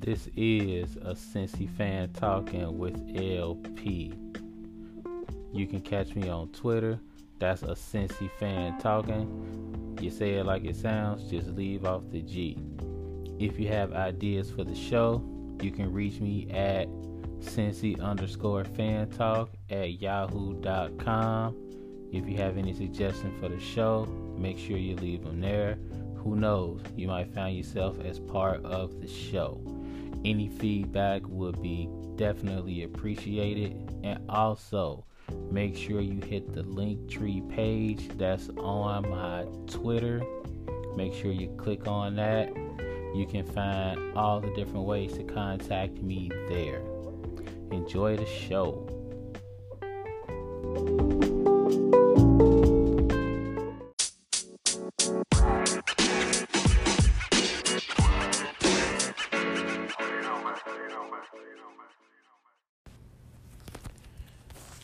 This is a Cincy fan talking with LP. You can catch me on Twitter. That's a Cincy fan talking. You say it like it sounds, just leave off the G. If you have ideas for the show, you can reach me at Cincy underscore fan talk at yahoo.com. If you have any suggestions for the show, make sure you leave them there. Who knows, you might find yourself as part of the show. Any feedback would be definitely appreciated. And also, make sure you hit the link tree page that's on my Twitter. Make sure you click on that. You can find all the different ways to contact me there. Enjoy the show.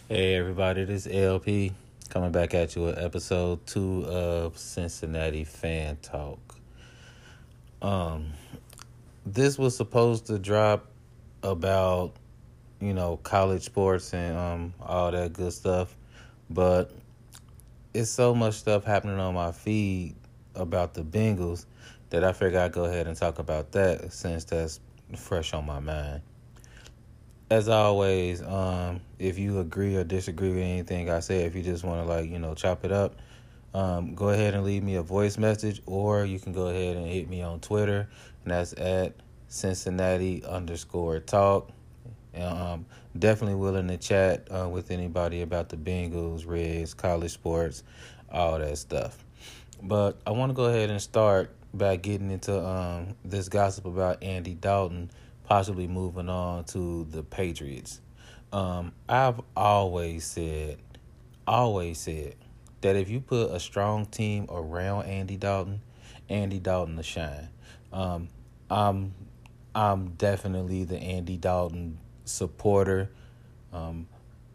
Hey everybody, this is LP coming back at you with episode two of Cincinnati Fan Talk. Um, this was supposed to drop about you know college sports and um all that good stuff, but it's so much stuff happening on my feed about the Bengals that I figured I'd go ahead and talk about that since that's fresh on my mind as always, um, if you agree or disagree with anything I say, if you just want to like you know chop it up, um, go ahead and leave me a voice message, or you can go ahead and hit me on Twitter, and that's at Cincinnati underscore talk. And, um, definitely willing to chat uh, with anybody about the Bengals, Reds, college sports, all that stuff. But I want to go ahead and start by getting into um, this gossip about Andy Dalton possibly moving on to the Patriots. Um, I've always said, always said that if you put a strong team around Andy Dalton, Andy Dalton to shine. Um, I'm I'm definitely the Andy Dalton supporter. Um,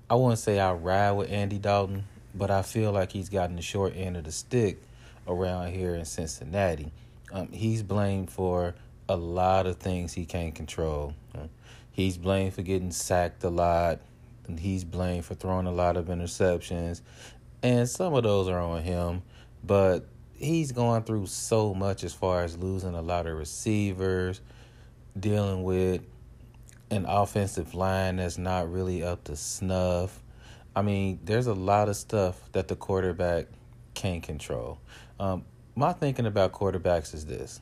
I wouldn't say I ride with Andy Dalton, but I feel like he's gotten the short end of the stick around here in Cincinnati. Um, he's blamed for a lot of things he can't control. He's blamed for getting sacked a lot, he's blamed for throwing a lot of interceptions, and some of those are on him. But he's going through so much as far as losing a lot of receivers, dealing with an offensive line that's not really up to snuff. I mean, there's a lot of stuff that the quarterback can't control. Um, my thinking about quarterbacks is this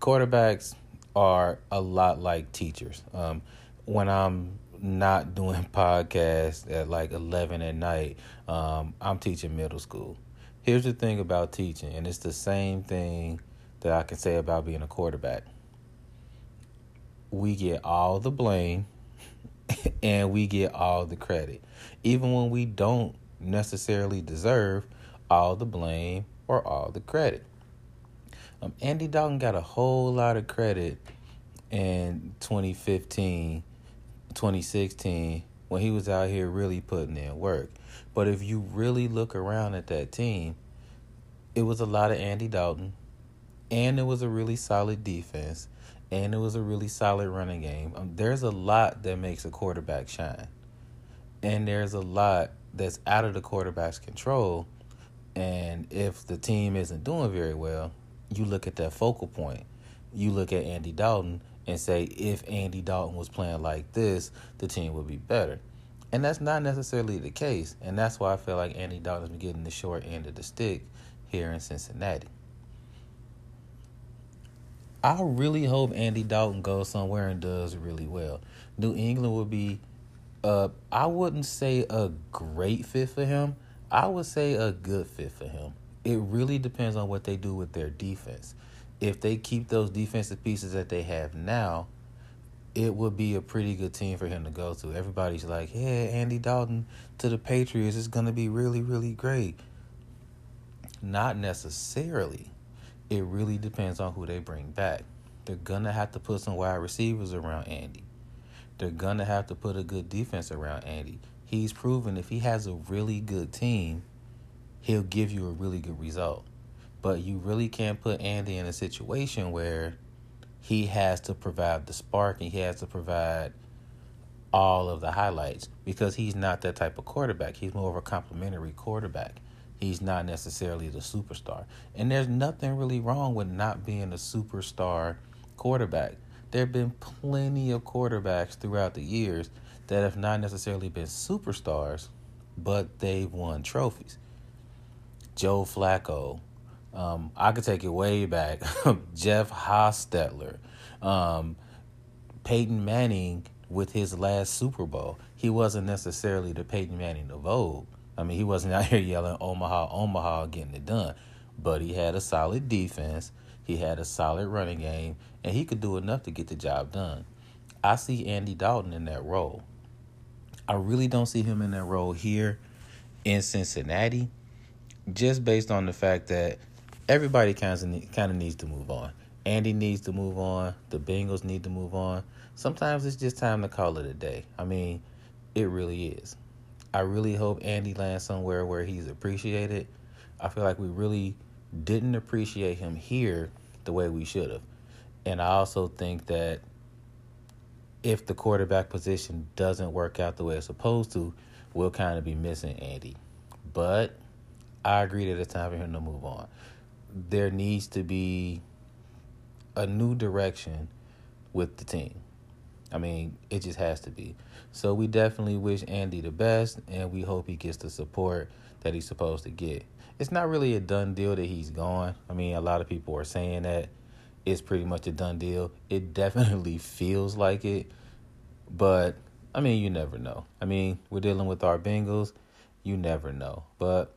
quarterbacks are a lot like teachers. Um, when I'm not doing podcasts at like 11 at night, um, I'm teaching middle school. Here's the thing about teaching, and it's the same thing that I can say about being a quarterback. We get all the blame and we get all the credit, even when we don't necessarily deserve all the blame or all the credit. Um, Andy Dalton got a whole lot of credit in 2015, 2016 when he was out here really putting in work. But if you really look around at that team, it was a lot of Andy Dalton, and it was a really solid defense, and it was a really solid running game. Um, there's a lot that makes a quarterback shine, and there's a lot that's out of the quarterback's control. And if the team isn't doing very well, you look at that focal point. You look at Andy Dalton and say, if Andy Dalton was playing like this, the team would be better. And that's not necessarily the case. And that's why I feel like Andy Dalton's been getting the short end of the stick here in Cincinnati. I really hope Andy Dalton goes somewhere and does really well. New England would be, uh, I wouldn't say a great fit for him. I would say a good fit for him it really depends on what they do with their defense. If they keep those defensive pieces that they have now, it would be a pretty good team for him to go to. Everybody's like, yeah, Andy Dalton to the Patriots is going to be really, really great. Not necessarily. It really depends on who they bring back. They're going to have to put some wide receivers around Andy. They're going to have to put a good defense around Andy. He's proven if he has a really good team, he'll give you a really good result. But you really can't put Andy in a situation where he has to provide the spark and he has to provide all of the highlights because he's not that type of quarterback. He's more of a complementary quarterback. He's not necessarily the superstar. And there's nothing really wrong with not being a superstar quarterback. There have been plenty of quarterbacks throughout the years that have not necessarily been superstars, but they've won trophies. Joe Flacco. Um, I could take it way back. Jeff Hostetler. Um, Peyton Manning with his last Super Bowl. He wasn't necessarily the Peyton Manning of old. I mean, he wasn't out here yelling Omaha, Omaha, getting it done. But he had a solid defense. He had a solid running game, and he could do enough to get the job done. I see Andy Dalton in that role. I really don't see him in that role here in Cincinnati, just based on the fact that everybody kind of kind of needs to move on. Andy needs to move on. The Bengals need to move on. Sometimes it's just time to call it a day. I mean, it really is. I really hope Andy lands somewhere where he's appreciated. I feel like we really didn't appreciate him here the way we should have. And I also think that if the quarterback position doesn't work out the way it's supposed to, we'll kind of be missing Andy. But I agree that it's time for him to move on. There needs to be a new direction with the team. I mean, it just has to be. So we definitely wish Andy the best, and we hope he gets the support that he's supposed to get. It's not really a done deal that he's gone. I mean, a lot of people are saying that it's pretty much a done deal. It definitely feels like it, but I mean, you never know. I mean, we're dealing with our Bengals. You never know. But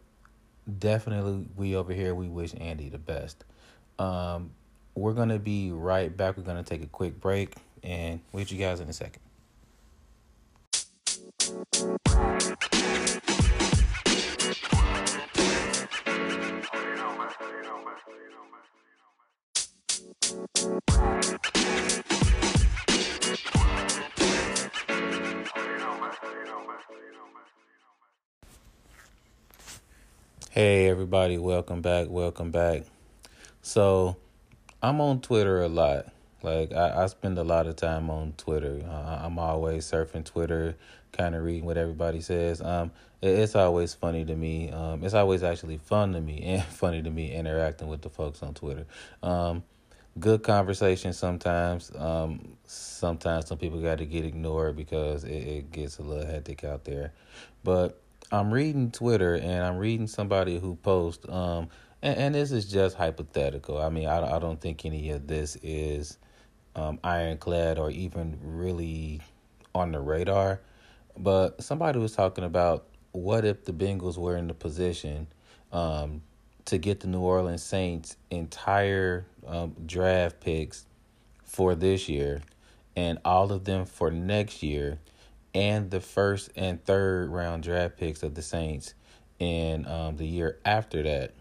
definitely, we over here, we wish Andy the best. Um, we're to be right back. We're to take a quick break and we'll wait you guys in a second. Hey everybody, welcome back, welcome back. So, I'm on Twitter a lot. Like I, I spend a lot of time on Twitter. Uh, I'm always surfing Twitter, kind of reading what everybody says. Um, it, it's always funny to me. Um, it's always actually fun to me and funny to me interacting with the folks on Twitter. Um, good conversation sometimes. Um, sometimes some people got to get ignored because it, it gets a little hectic out there. But I'm reading Twitter and I'm reading somebody who posts. Um, and, and this is just hypothetical. I mean, I, I don't think any of this is um, ironclad or even really on the radar. But somebody was talking about what if the Bengals were in the position um, to get the New Orleans Saints entire um, draft picks for this year and all of them for next year and the first and third round draft picks of the Saints in um, the year after that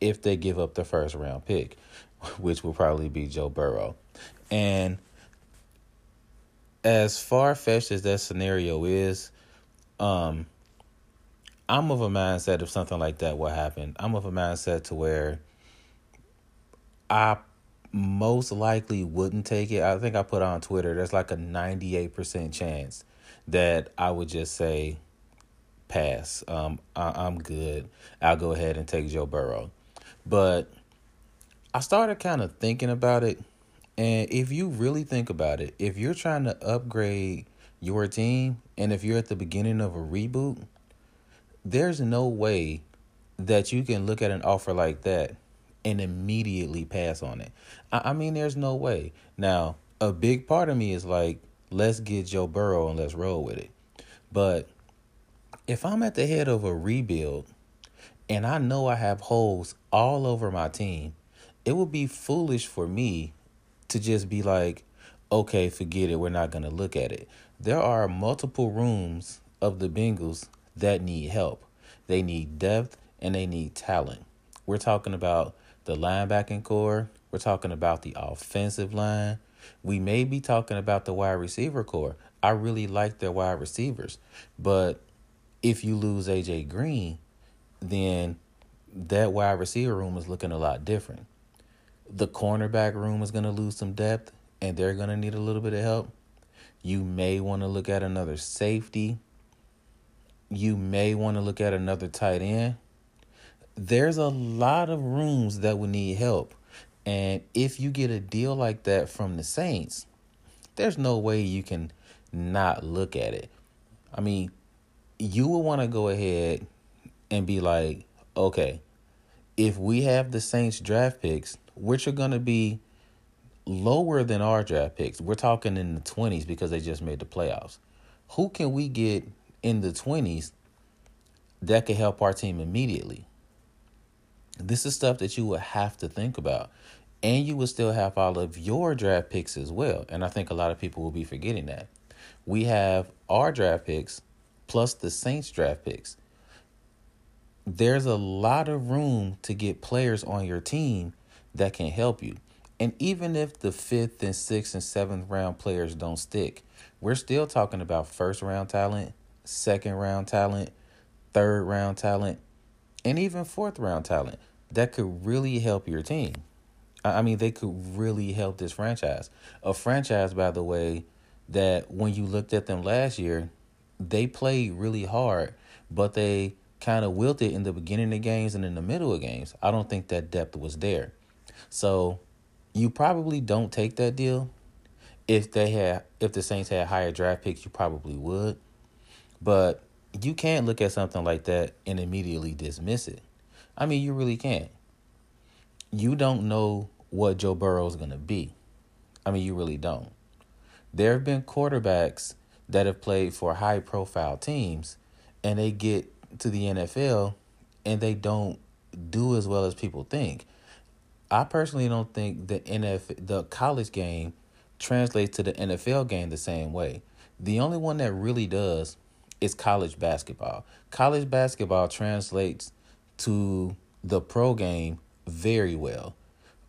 if they give up the first round pick, which will probably be Joe Burrow. And as far fetched as that scenario is, um, I'm of a mindset if something like that will happen. I'm of a mindset to where I most likely wouldn't take it. I think I put on Twitter there's like a 98% chance that I would just say pass. Um, I, I'm good. I'll go ahead and take Joe Burrow. But I started kind of thinking about it and if you really think about it, if you're trying to upgrade your team and if you're at the beginning of a reboot, there's no way that you can look at an offer like that and immediately pass on it. I, I mean, there's no way. Now, a big part of me is like, let's get Joe Burrow and let's roll with it. But if I'm at the head of a rebuild and I know I have holes all over my team, it would be foolish for me to just be like, okay, forget it, we're not going to look at it. There are multiple rooms of the Bengals that need help. They need depth and they need talent. We're talking about the linebacking core, we're talking about the offensive line. We may be talking about the wide receiver core. I really like their wide receivers, but if you lose AJ Green, then that wide receiver room is looking a lot different the cornerback room is going to lose some depth and they're going to need a little bit of help. You may want to look at another safety. You may want to look at another tight end. There's a lot of rooms that would need help. And if you get a deal like that from the Saints, there's no way you can not look at it. I mean, you would want to go ahead and be like, okay, if we have the Saints draft picks, which are going to be lower than our draft picks, we're talking in the 20s because they just made the playoffs. Who can we get in the 20s that could help our team immediately? This is stuff that you would have to think about. And you will still have all of your draft picks as well. And I think a lot of people will be forgetting that. We have our draft picks plus the Saints draft picks there's a lot of room to get players on your team that can help you. And even if the fifth and sixth and seventh round players don't stick, we're still talking about first round talent, second round talent, third round talent, and even fourth round talent that could really help your team. I mean, they could really help this franchise. A franchise, by the way, that when you looked at them last year, they played really hard, but they kind of wilted in the beginning of games and in the middle of games. I don't think that depth was there. So you probably don't take that deal. If they had if the Saints had higher draft picks, you probably would. But you can't look at something like that and immediately dismiss it. I mean, you really can't. You don't know what Joe Burrow is going to be. I mean, you really don't. There have been quarterbacks that have played for high profile teams and they get to the NFL and they don't do as well as people think. I personally don't think the NFL the college game translates to the NFL game the same way. The only one that really does is college basketball. College basketball translates to the pro game very well.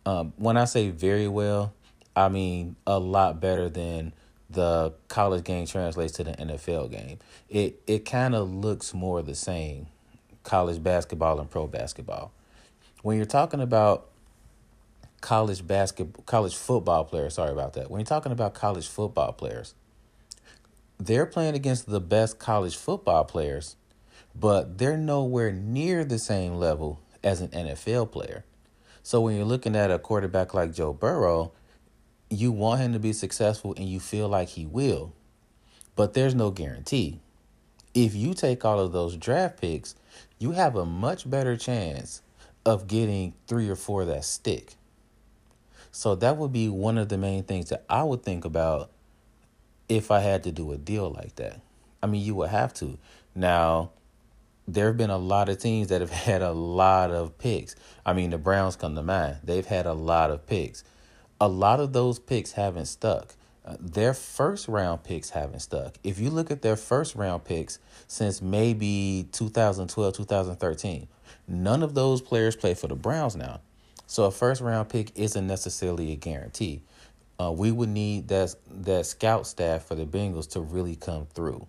Um, when I say very well, I mean a lot better than the college game translates to the NFL game. It it kind of looks more the same, college basketball and pro basketball. When you're talking about college basketball, college football players, sorry about that. When you're talking about college football players, they're playing against the best college football players, but they're nowhere near the same level as an NFL player. So when you're looking at a quarterback like Joe Burrow, you want him to be successful and you feel like he will, but there's no guarantee. If you take all of those draft picks, you have a much better chance of getting three or four that stick. So that would be one of the main things that I would think about if I had to do a deal like that. I mean, you would have to. Now, there have been a lot of teams that have had a lot of picks. I mean, the Browns come to mind. They've had a lot of picks a lot of those picks haven't stuck. Uh, their first round picks haven't stuck. If you look at their first round picks since maybe 2012, 2013, none of those players play for the Browns now. So a first round pick isn't necessarily a guarantee. Uh, we would need that that scout staff for the Bengals to really come through.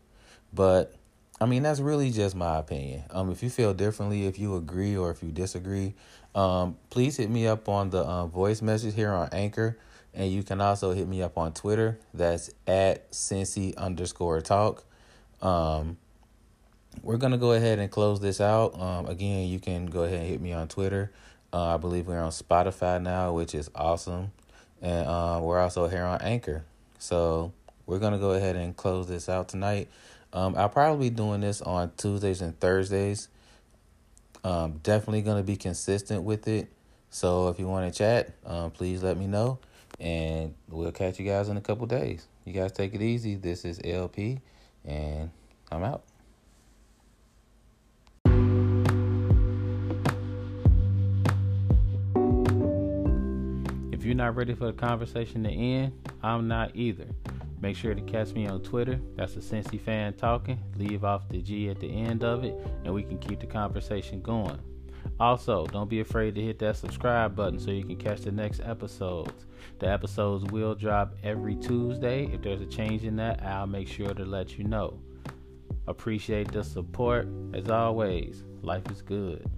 But I mean, that's really just my opinion. Um, if you feel differently, if you agree or if you disagree, um, please hit me up on the uh, voice message here on Anchor, and you can also hit me up on Twitter. That's at Cincy underscore talk. Um, we're gonna go ahead and close this out. Um, again, you can go ahead and hit me on Twitter. Uh, I believe we're on Spotify now, which is awesome, and uh, we're also here on Anchor. So we're gonna go ahead and close this out tonight. Um, I'll probably be doing this on Tuesdays and Thursdays. Um, definitely going to be consistent with it. So if you want to chat, um, please let me know. And we'll catch you guys in a couple days. You guys take it easy. This is LP, and I'm out. If you're not ready for the conversation to end, I'm not either. Make sure to catch me on Twitter. That's a Cincy fan talking. Leave off the G at the end of it, and we can keep the conversation going. Also, don't be afraid to hit that subscribe button so you can catch the next episodes. The episodes will drop every Tuesday. If there's a change in that, I'll make sure to let you know. Appreciate the support. As always, life is good.